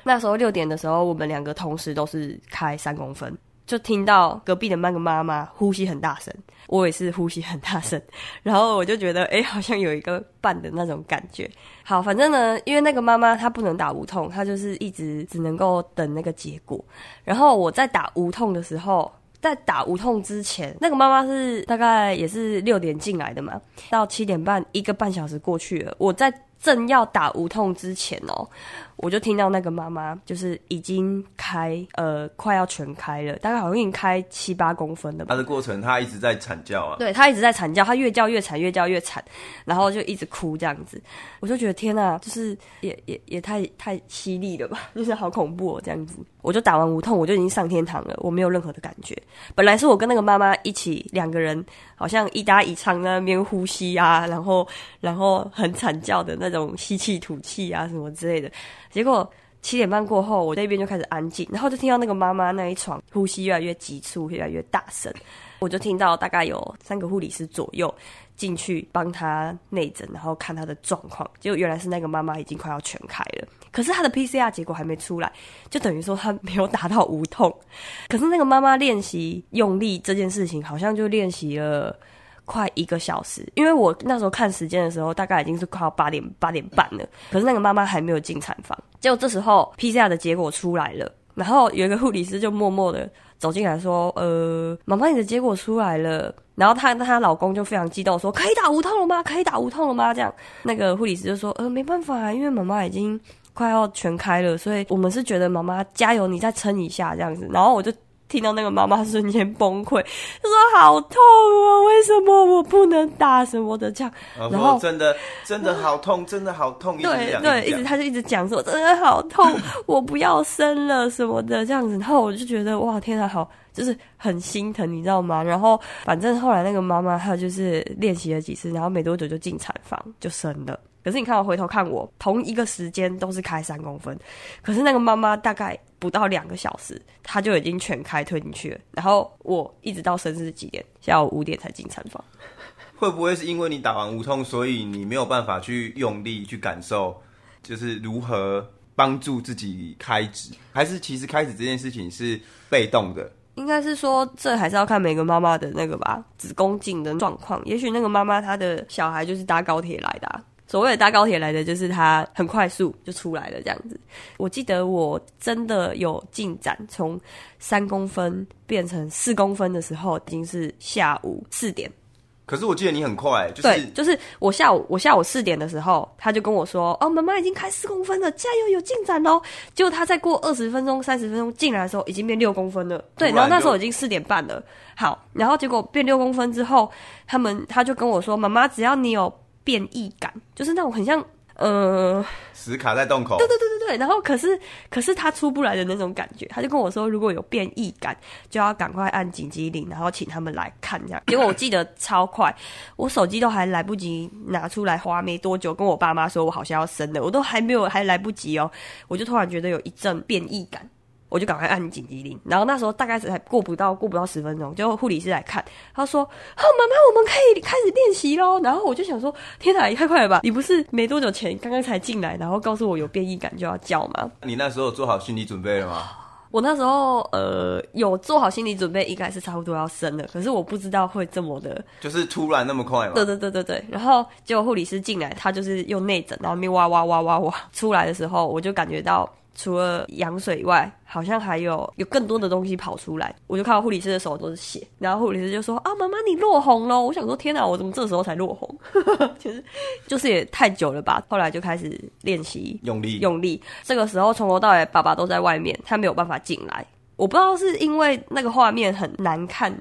那时候六点的时候，我们两个同时都是开三公分。就听到隔壁的那个妈妈呼吸很大声，我也是呼吸很大声，[laughs] 然后我就觉得，哎、好像有一个伴的那种感觉。好，反正呢，因为那个妈妈她不能打无痛，她就是一直只能够等那个结果。然后我在打无痛的时候，在打无痛之前，那个妈妈是大概也是六点进来的嘛，到七点半，一个半小时过去了，我在正要打无痛之前哦。我就听到那个妈妈就是已经开呃快要全开了，大概好像已经开七八公分了吧。她的过程，她一直在惨叫啊。对，她一直在惨叫，她越叫越惨，越叫越惨，然后就一直哭这样子。我就觉得天呐，就是也也也太太犀利了吧，就是好恐怖哦这样子。我就打完无痛，我就已经上天堂了，我没有任何的感觉。本来是我跟那个妈妈一起两个人，好像一搭一唱在那边呼吸啊，然后然后很惨叫的那种吸气吐气啊什么之类的。结果七点半过后，我这边就开始安静，然后就听到那个妈妈那一床呼吸越来越急促，越来越大声。我就听到大概有三个护理师左右进去帮她内诊，然后看她的状况。结果原来是那个妈妈已经快要全开了，可是她的 PCR 结果还没出来，就等于说她没有打到无痛。[laughs] 可是那个妈妈练习用力这件事情，好像就练习了快一个小时，因为我那时候看时间的时候，大概已经是快要八点八点半了，可是那个妈妈还没有进产房。结果这时候 PCR 的结果出来了，然后有一个护理师就默默的走进来说：“呃，妈妈，你的结果出来了。”然后她她老公就非常激动说：“可以打无痛了吗？可以打无痛了吗？”这样，那个护理师就说：“呃，没办法，因为妈妈已经快要全开了，所以我们是觉得妈妈加油，你再撑一下这样子。”然后我就。听到那个妈妈瞬间崩溃，她说好痛啊！为什么我不能打什么的这样？然后真的真的好痛，真的好痛。对对，一直他就一直讲说真的好痛，我不要生了什么的这样子。然后我就觉得哇，天啊，好，就是很心疼，你知道吗？然后反正后来那个妈妈她就是练习了几次，然后没多久就进产房就生了。可是你看我回头看我，同一个时间都是开三公分，可是那个妈妈大概不到两个小时，她就已经全开推进去了。然后我一直到生日几点？下午五点才进产房。[laughs] 会不会是因为你打完无痛，所以你没有办法去用力去感受，就是如何帮助自己开指？还是其实开指这件事情是被动的？应该是说，这还是要看每个妈妈的那个吧，子宫颈的状况。也许那个妈妈她的小孩就是搭高铁来的啊。所谓的搭高铁来的，就是它很快速就出来了这样子。我记得我真的有进展，从三公分变成四公分的时候，已经是下午四点。可是我记得你很快，就是对，就是我下午我下午四点的时候，他就跟我说：“哦，妈妈已经开四公分了，加油，有进展哦。”结果他再过二十分钟、三十分钟进来的时候，已经变六公分了。对，然后那时候已经四点半了。好，然后结果变六公分之后，他们他就跟我说：“妈妈，只要你有。”变异感就是那种很像，呃，死卡在洞口。对对对对对。然后可是可是他出不来的那种感觉，他就跟我说，如果有变异感，就要赶快按紧急铃，然后请他们来看这样。[coughs] 结果我记得超快，我手机都还来不及拿出来花没多久，跟我爸妈说我好像要生了，我都还没有还来不及哦，我就突然觉得有一阵变异感。我就赶快按紧急铃，然后那时候大概是还过不到过不到十分钟，就护理师来看，他说：“好，妈妈，我们可以开始练习喽。”然后我就想说：“天哪，也太快了吧！你不是没多久前刚刚才进来，然后告诉我有变异感就要叫吗？”你那时候有做好心理准备了吗？我那时候呃有做好心理准备，应该是差不多要生了，可是我不知道会这么的，就是突然那么快嘛。对对对对对。然后结果护理师进来，他就是用内诊，然后面哇哇哇哇哇出来的时候，我就感觉到。除了羊水以外，好像还有有更多的东西跑出来。我就看到护理师的手都是血，然后护理师就说：“啊，妈妈你落红了。”我想说：“天哪，我怎么这时候才落红？”其 [laughs] 实就是也太久了吧。后来就开始练习用力用力。这个时候从头到尾，爸爸都在外面，他没有办法进来。我不知道是因为那个画面很难看。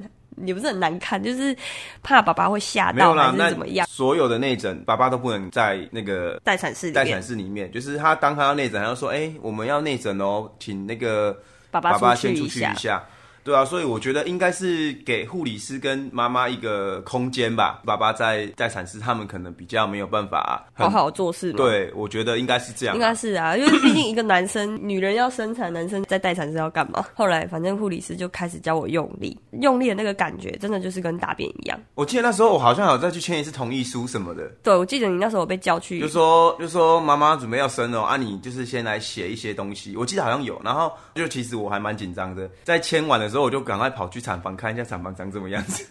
也不是很难看，就是怕爸爸会吓到还是怎么样？所有的内诊，爸爸都不能在那个待产室里。待产室里面，就是他当他要内诊，他就说：“哎、欸，我们要内诊哦，请那个爸爸先出去一下。”对啊，所以我觉得应该是给护理师跟妈妈一个空间吧。爸爸在待产室，他们可能比较没有办法好好做事。对，我觉得应该是这样。应该是啊，因为毕竟一个男生，女人要生产，男生在待产室要干嘛？后来反正护理师就开始教我用力，用力的那个感觉，真的就是跟大便一样。我记得那时候我好像有再去签一次同意书什么的。对，我记得你那时候我被叫去，就说就说妈妈准备要生了啊，你就是先来写一些东西。我记得好像有，然后就其实我还蛮紧张的，在签完的时候我就赶快跑去产房看一下产房长什么样子。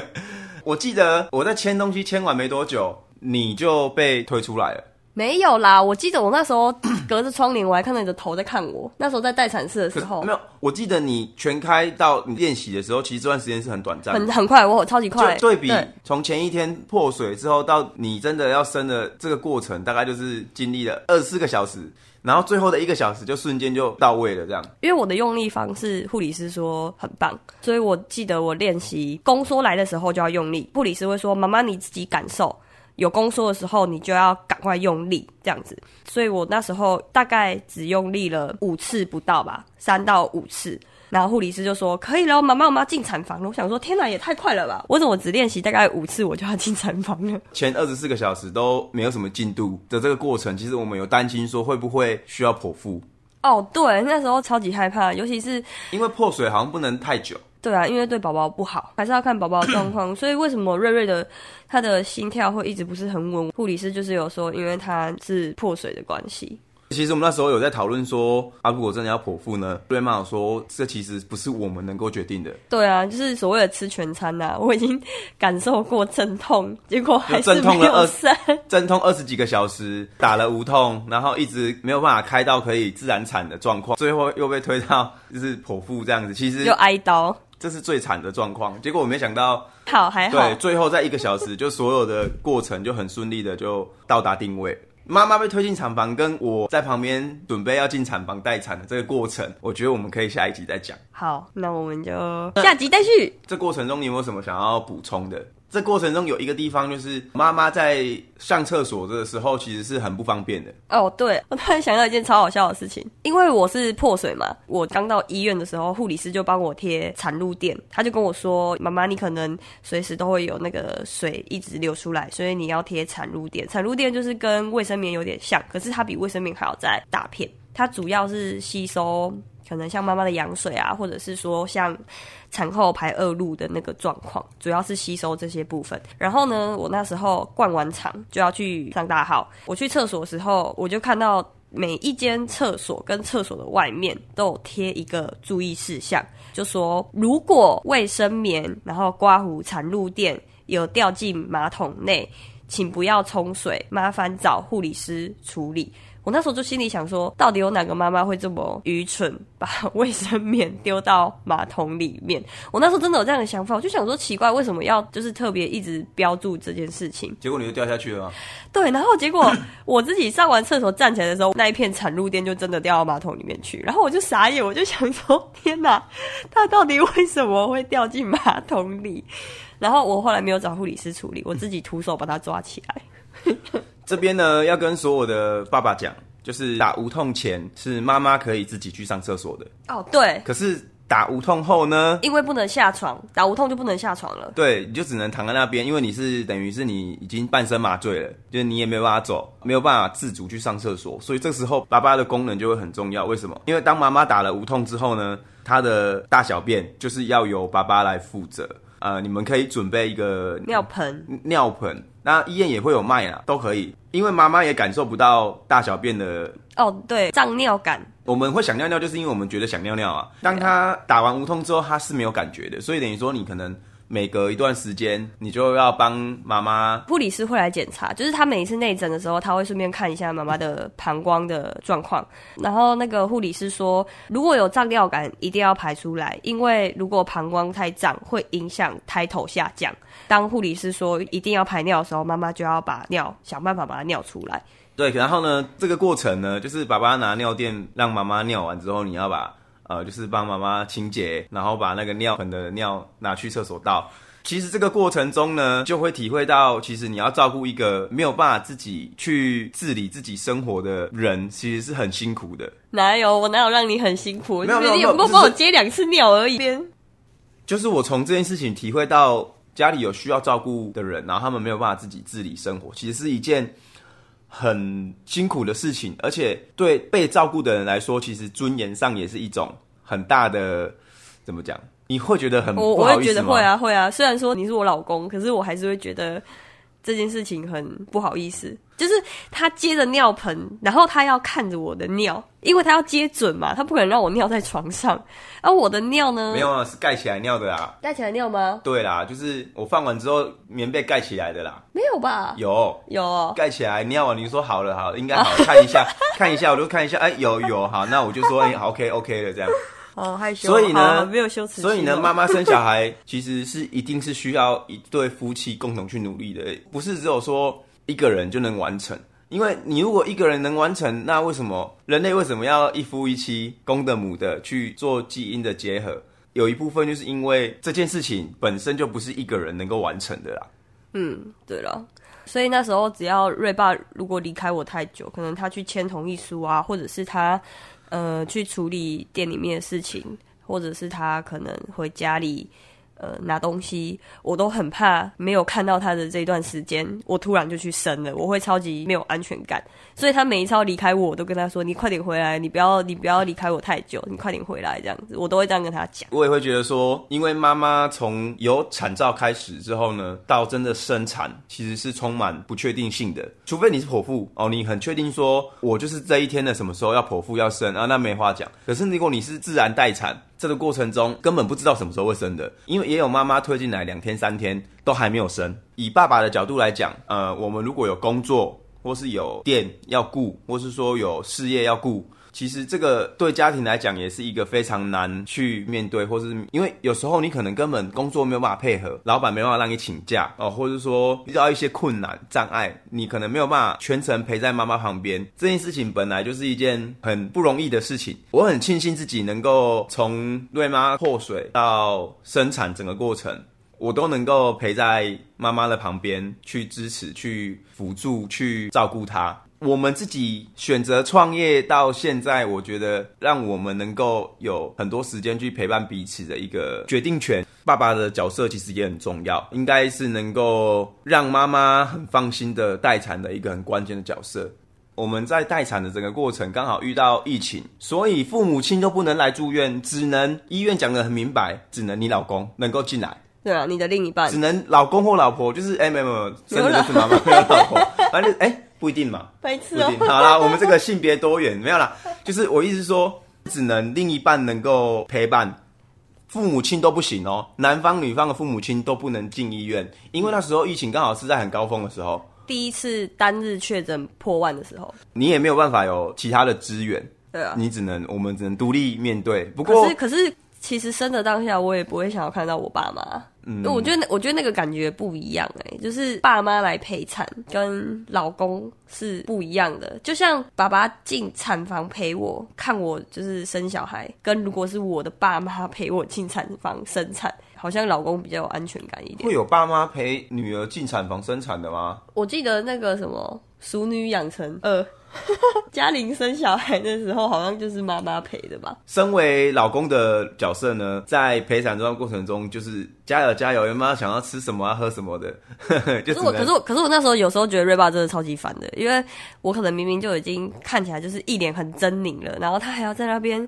[laughs] 我记得我在签东西签完没多久，你就被推出来了。没有啦，我记得我那时候 [coughs] 隔着窗帘，我还看到你的头在看我。那时候在待产室的时候，没有。我记得你全开到你练习的时候，其实这段时间是很短暂，很很快，我超级快。就对比从前一天破水之后到你真的要生的这个过程，大概就是经历了二十四个小时。然后最后的一个小时就瞬间就到位了，这样。因为我的用力方式，护理师说很棒，所以我记得我练习宫缩来的时候就要用力。护理师会说：“妈妈，你自己感受，有宫缩的时候你就要赶快用力，这样子。”所以我那时候大概只用力了五次不到吧，三到五次。然后护理师就说：“可以了，妈妈，我们要进产房了。”我想说：“天哪，也太快了吧！我怎么只练习大概五次，我就要进产房了？”前二十四个小时都没有什么进度的这个过程，其实我们有担心说会不会需要剖腹。哦，对，那时候超级害怕，尤其是因为破水好像不能太久。对啊，因为对宝宝不好，还是要看宝宝的状况。[coughs] 所以为什么瑞瑞的他的心跳会一直不是很稳？护理师就是有说，因为他是破水的关系。其实我们那时候有在讨论说，啊，如果真的要剖腹呢，瑞妈有说，这其实不是我们能够决定的。对啊，就是所谓的吃全餐呐、啊，[laughs] 我已经感受过阵痛，结果还是阵痛了二十，阵痛二十几个小时，打了无痛，然后一直没有办法开到可以自然产的状况，最后又被推到就是剖腹这样子，其实又挨刀，这是最惨的状况。结果我没想到，好还好，对，最后在一个小时，就所有的过程就很顺利的就到达定位。妈妈被推进产房，跟我在旁边准备要进产房待产的这个过程，我觉得我们可以下一集再讲。好，那我们就下集待续。这过程中你有没有什么想要补充的？这过程中有一个地方，就是妈妈在上厕所的时候，其实是很不方便的。哦，对，我突然想到一件超好笑的事情，因为我是破水嘛，我刚到医院的时候，护理师就帮我贴产褥垫，他就跟我说：“妈妈，你可能随时都会有那个水一直流出来，所以你要贴产褥垫。产褥垫就是跟卫生棉有点像，可是它比卫生棉还要再大片，它主要是吸收。”可能像妈妈的羊水啊，或者是说像产后排恶露的那个状况，主要是吸收这些部分。然后呢，我那时候灌完肠就要去上大号，我去厕所的时候，我就看到每一间厕所跟厕所的外面都有贴一个注意事项，就说如果卫生棉然后刮胡产褥垫有掉进马桶内，请不要冲水，麻烦找护理师处理。我那时候就心里想说，到底有哪个妈妈会这么愚蠢，把 [laughs] 卫生棉丢到马桶里面？我那时候真的有这样的想法，我就想说奇怪，为什么要就是特别一直标注这件事情？结果你就掉下去了吗？对，然后结果 [laughs] 我自己上完厕所站起来的时候，那一片产褥垫就真的掉到马桶里面去，然后我就傻眼，我就想说，天哪，它到底为什么会掉进马桶里？然后我后来没有找护理师处理，我自己徒手把它抓起来。这边呢，要跟所有的爸爸讲，就是打无痛前是妈妈可以自己去上厕所的。哦，对。可是打无痛后呢？因为不能下床，打无痛就不能下床了。对，你就只能躺在那边，因为你是等于是你已经半身麻醉了，就是你也没有办法走，没有办法自主去上厕所，所以这时候爸爸的功能就会很重要。为什么？因为当妈妈打了无痛之后呢，她的大小便就是要由爸爸来负责。呃，你们可以准备一个尿盆，尿盆。那医院也会有卖啊，都可以。因为妈妈也感受不到大小便的哦，对，胀尿感。我们会想尿尿，就是因为我们觉得想尿尿啊。当他打完无痛之后，他是没有感觉的，所以等于说你可能。每隔一段时间，你就要帮妈妈。护理师会来检查，就是他每一次内诊的时候，他会顺便看一下妈妈的膀胱的状况。然后那个护理师说，如果有胀尿感，一定要排出来，因为如果膀胱太胀，会影响胎头下降。当护理师说一定要排尿的时候，妈妈就要把尿想办法把它尿出来。对，然后呢，这个过程呢，就是爸爸拿尿垫让妈妈尿完之后，你要把。呃，就是帮妈妈清洁，然后把那个尿盆的尿拿去厕所倒。其实这个过程中呢，就会体会到，其实你要照顾一个没有办法自己去治理自己生活的人，其实是很辛苦的。哪有我哪有让你很辛苦？没有没有，你不过帮我接两次尿而已。就是我从这件事情体会到，家里有需要照顾的人，然后他们没有办法自己治理生活，其实是一件。很辛苦的事情，而且对被照顾的人来说，其实尊严上也是一种很大的，怎么讲？你会觉得很？我我会觉得会啊会啊，虽然说你是我老公，可是我还是会觉得。这件事情很不好意思，就是他接着尿盆，然后他要看着我的尿，因为他要接准嘛，他不可能让我尿在床上。而、啊、我的尿呢？没有啊，是盖起来尿的啦。盖起来尿吗？对啦，就是我放完之后，棉被盖起来的啦。没有吧？有有盖起来尿啊！你说好了好了，应该好了，[laughs] 看一下看一下，我就看一下，哎，有有好，那我就说哎，[laughs] OK OK 了这样。哦，害羞。所以呢，没有羞耻。所以呢，妈妈生小孩其实是一定是需要一对夫妻共同去努力的，不是只有说一个人就能完成。因为你如果一个人能完成，那为什么人类为什么要一夫一妻、公的母的去做基因的结合？有一部分就是因为这件事情本身就不是一个人能够完成的啦。嗯，对了，所以那时候只要瑞爸如果离开我太久，可能他去签同意书啊，或者是他。呃，去处理店里面的事情，或者是他可能回家里，呃拿东西，我都很怕没有看到他的这段时间，我突然就去生了，我会超级没有安全感。所以他每一次要离开我，我都跟他说：“你快点回来，你不要你不要离开我太久，你快点回来。”这样子，我都会这样跟他讲。我也会觉得说，因为妈妈从有产兆开始之后呢，到真的生产，其实是充满不确定性的。除非你是剖腹哦，你很确定说，我就是这一天的什么时候要剖腹要生啊，那没话讲。可是如果你是自然待产，这个过程中根本不知道什么时候会生的，因为也有妈妈推进来两天三天都还没有生。以爸爸的角度来讲，呃，我们如果有工作。或是有店要顾，或是说有事业要顾，其实这个对家庭来讲也是一个非常难去面对，或是因为有时候你可能根本工作没有办法配合，老板没办法让你请假哦，或者说遇到一些困难障碍，你可能没有办法全程陪在妈妈旁边。这件事情本来就是一件很不容易的事情，我很庆幸自己能够从瑞妈破水到生产整个过程。我都能够陪在妈妈的旁边，去支持、去辅助、去照顾她。我们自己选择创业到现在，我觉得让我们能够有很多时间去陪伴彼此的一个决定权。爸爸的角色其实也很重要，应该是能够让妈妈很放心的待产的一个很关键的角色。我们在待产的整个过程刚好遇到疫情，所以父母亲都不能来住院，只能医院讲的很明白，只能你老公能够进来。对啊，你的另一半只能老公或老婆，就是哎，没有没有，真的就是妈妈没有老婆，反正哎不一定嘛，白痴哦。好啦，[laughs] 我们这个性别多元没有啦，就是我意思说，只能另一半能够陪伴，父母亲都不行哦，男方女方的父母亲都不能进医院，因为那时候疫情刚好是在很高峰的时候，第一次单日确诊破万的时候，你也没有办法有其他的资源，对啊，你只能我们只能独立面对。不过可是可是其实生的当下，我也不会想要看到我爸妈。嗯，我觉得我觉得那个感觉不一样哎、欸，就是爸妈来陪产跟老公是不一样的。就像爸爸进产房陪我看我就是生小孩，跟如果是我的爸妈陪我进产房生产，好像老公比较有安全感一点。会有爸妈陪女儿进产房生产的吗？我记得那个什么《熟女养成二》。[laughs] 嘉玲生小孩的时候，好像就是妈妈陪的吧？身为老公的角色呢，在陪产这段过程中，就是加油加油，有没有想要吃什么啊、喝什么的？[laughs] 就可是我，可是我，可是我那时候有时候觉得瑞爸真的超级烦的，因为我可能明明就已经看起来就是一脸很狰狞了，然后他还要在那边，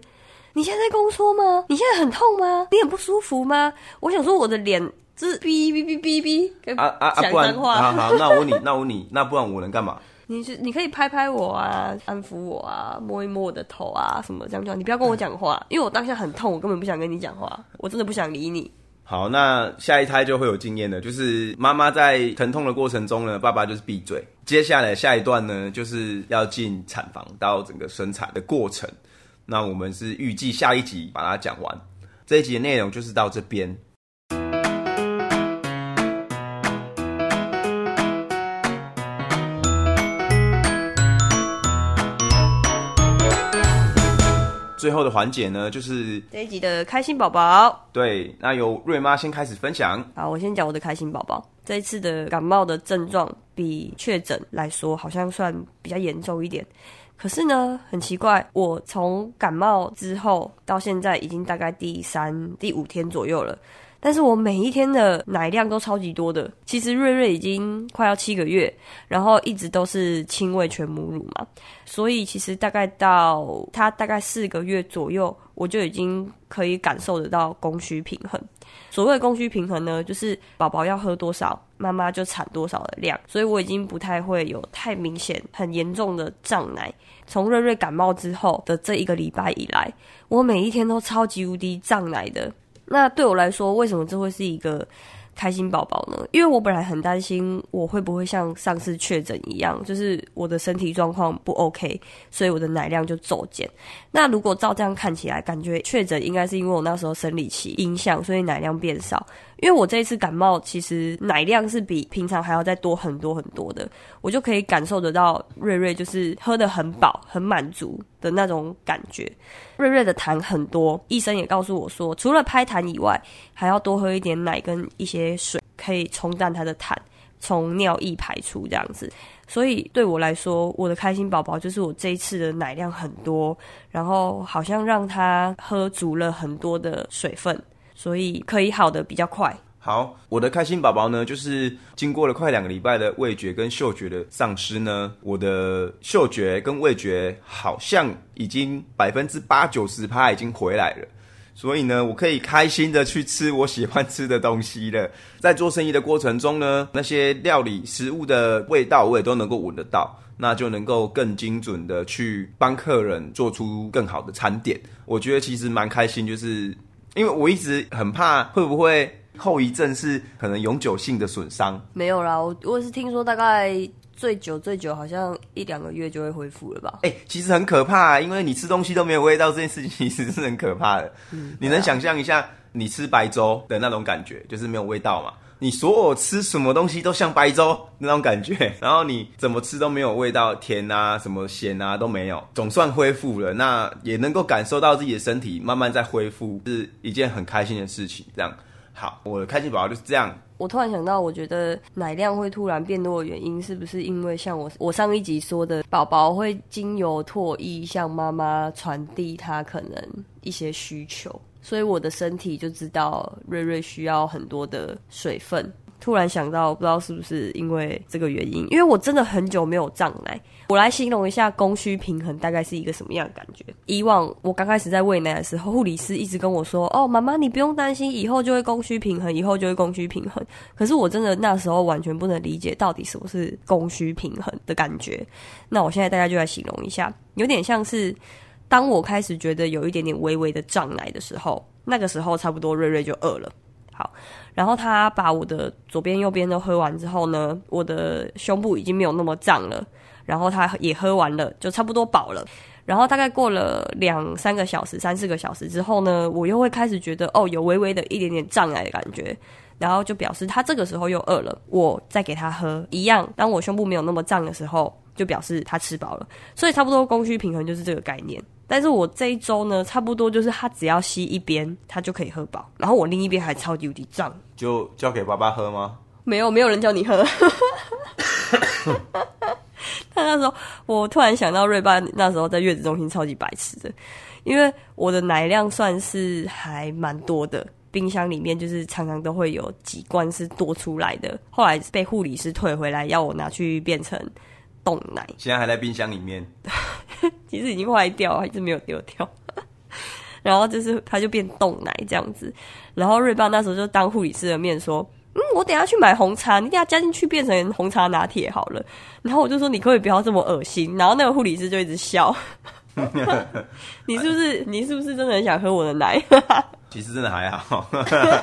你现在在宫缩吗？你现在很痛吗？你很不舒服吗？我想说我的脸就是哔哔哔哔哔，啊啊啊！不然，好好，那我问你，那我问你，那不然我能干嘛？你是你可以拍拍我啊，安抚我啊，摸一摸我的头啊，什么这样讲？你不要跟我讲话，[laughs] 因为我当下很痛，我根本不想跟你讲话，我真的不想理你。好，那下一胎就会有经验了，就是妈妈在疼痛的过程中呢，爸爸就是闭嘴。接下来下一段呢，就是要进产房到整个生产的过程。那我们是预计下一集把它讲完，这一集的内容就是到这边。最后的环节呢，就是这一集的开心宝宝。对，那由瑞妈先开始分享。好，我先讲我的开心宝宝。这一次的感冒的症状比确诊来说，好像算比较严重一点。可是呢，很奇怪，我从感冒之后到现在已经大概第三、第五天左右了。但是我每一天的奶量都超级多的。其实瑞瑞已经快要七个月，然后一直都是亲喂全母乳嘛，所以其实大概到他大概四个月左右，我就已经可以感受得到供需平衡。所谓供需平衡呢，就是宝宝要喝多少，妈妈就产多少的量。所以我已经不太会有太明显、很严重的胀奶。从瑞瑞感冒之后的这一个礼拜以来，我每一天都超级无敌胀奶的。那对我来说，为什么这会是一个开心宝宝呢？因为我本来很担心我会不会像上次确诊一样，就是我的身体状况不 OK，所以我的奶量就骤减。那如果照这样看起来，感觉确诊应该是因为我那时候生理期影响，所以奶量变少。因为我这一次感冒，其实奶量是比平常还要再多很多很多的，我就可以感受得到瑞瑞就是喝得很饱、很满足的那种感觉。瑞瑞的痰很多，医生也告诉我说，除了拍痰以外，还要多喝一点奶跟一些水，可以冲淡他的痰，从尿液排出这样子。所以对我来说，我的开心宝宝就是我这一次的奶量很多，然后好像让他喝足了很多的水分。所以可以好的比较快。好，我的开心宝宝呢，就是经过了快两个礼拜的味觉跟嗅觉的丧失呢，我的嗅觉跟味觉好像已经百分之八九十趴已经回来了，所以呢，我可以开心的去吃我喜欢吃的东西了。在做生意的过程中呢，那些料理食物的味道我也都能够闻得到，那就能够更精准的去帮客人做出更好的餐点。我觉得其实蛮开心，就是因为我一直很怕会不会。后遗症是可能永久性的损伤，没有啦，我我是听说大概最久最久好像一两个月就会恢复了吧？哎、欸，其实很可怕啊，因为你吃东西都没有味道，这件事情其实是很可怕的。嗯，你能想象一下你吃白粥的那种感觉，就是没有味道嘛？你所有吃什么东西都像白粥那种感觉，[laughs] 然后你怎么吃都没有味道，甜啊什么咸啊都没有，总算恢复了，那也能够感受到自己的身体慢慢在恢复，是一件很开心的事情，这样。好，我的开心宝宝就是这样。我突然想到，我觉得奶量会突然变多的原因，是不是因为像我我上一集说的，宝宝会经由唾液向妈妈传递他可能一些需求，所以我的身体就知道瑞瑞需要很多的水分。突然想到，不知道是不是因为这个原因，因为我真的很久没有胀奶。我来形容一下供需平衡大概是一个什么样的感觉。以往我刚开始在喂奶的时候，护理师一直跟我说：“哦，妈妈你不用担心，以后就会供需平衡，以后就会供需平衡。”可是我真的那时候完全不能理解到底什么是供需平衡的感觉。那我现在大概就来形容一下，有点像是当我开始觉得有一点点微微的胀奶的时候，那个时候差不多瑞瑞就饿了。好。然后他把我的左边、右边都喝完之后呢，我的胸部已经没有那么胀了。然后他也喝完了，就差不多饱了。然后大概过了两三个小时、三四个小时之后呢，我又会开始觉得哦，有微微的一点点胀奶的感觉。然后就表示他这个时候又饿了，我再给他喝一样。当我胸部没有那么胀的时候，就表示他吃饱了。所以差不多供需平衡就是这个概念。但是我这一周呢，差不多就是他只要吸一边，他就可以喝饱。然后我另一边还超级无敌胀，就交给爸爸喝吗？没有，没有人叫你喝。他那时候，我突然想到瑞爸那时候在月子中心超级白痴的，因为我的奶量算是还蛮多的，冰箱里面就是常常都会有几罐是多出来的。后来被护理师退回来，要我拿去变成冻奶。现在还在冰箱里面。[laughs] 其实已经坏掉，还是没有丢掉。[laughs] 然后就是，它就变冻奶这样子。然后瑞爸那时候就当护理师的面说：“嗯，我等下去买红茶，你等下加进去变成红茶拿铁好了。”然后我就说：“你可不可以不要这么恶心？”然后那个护理师就一直笑。[laughs] 你是不是？你是不是真的很想喝我的奶？[laughs] 其实真的还好。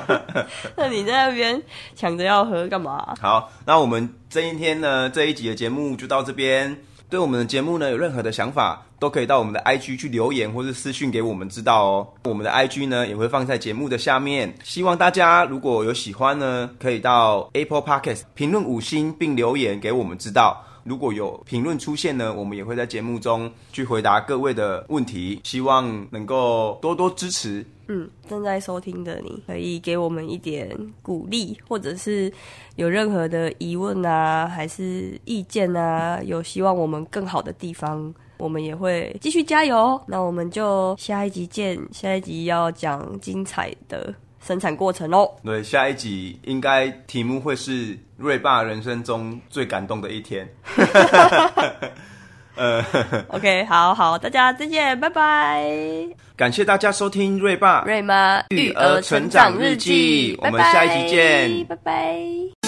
[laughs] 那你在那边抢着要喝干嘛？好，那我们这一天呢，这一集的节目就到这边。对我们的节目呢，有任何的想法，都可以到我们的 IG 去留言或是私讯给我们知道哦。我们的 IG 呢，也会放在节目的下面。希望大家如果有喜欢呢，可以到 Apple Podcast 评论五星并留言给我们知道。如果有评论出现呢，我们也会在节目中去回答各位的问题，希望能够多多支持。嗯，正在收听的你可以给我们一点鼓励，或者是有任何的疑问啊，还是意见啊，有希望我们更好的地方，我们也会继续加油。那我们就下一集见，下一集要讲精彩的。生产过程哦，对，下一集应该题目会是瑞爸人生中最感动的一天。[laughs] 呃，OK，好好，大家再见，拜拜。感谢大家收听瑞爸瑞妈育儿成长日记，我们下一集见，拜拜。